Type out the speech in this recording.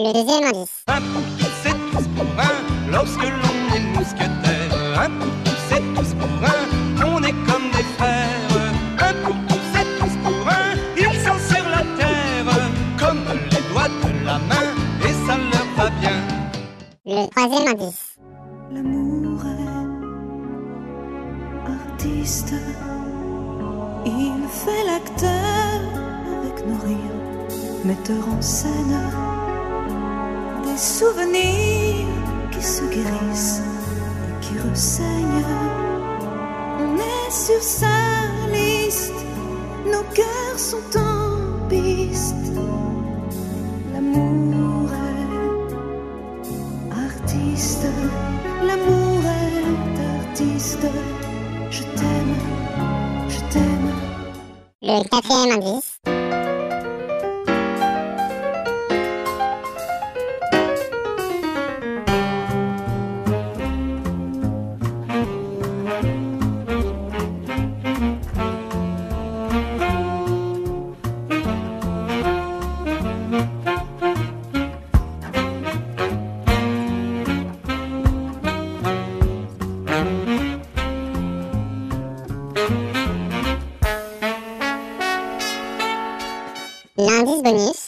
Le deuxième indice. Un pour tous et tous pour un, lorsque l'on est mousquetaire. Un pour tous et tous pour un, on est comme des frères. Un pour tous et tous pour un, ils sont sur la terre, comme les doigts de la main, et ça leur va bien. Le troisième indice. L'amour est artiste. Il fait l'acteur avec nos rires, metteur en scène souvenirs qui se guérissent et qui renseignent. On est sur sa liste, nos cœurs sont en piste. L'amour est artiste, l'amour est artiste. Je t'aime, je t'aime. Le quatrième indice. L'indice bonus.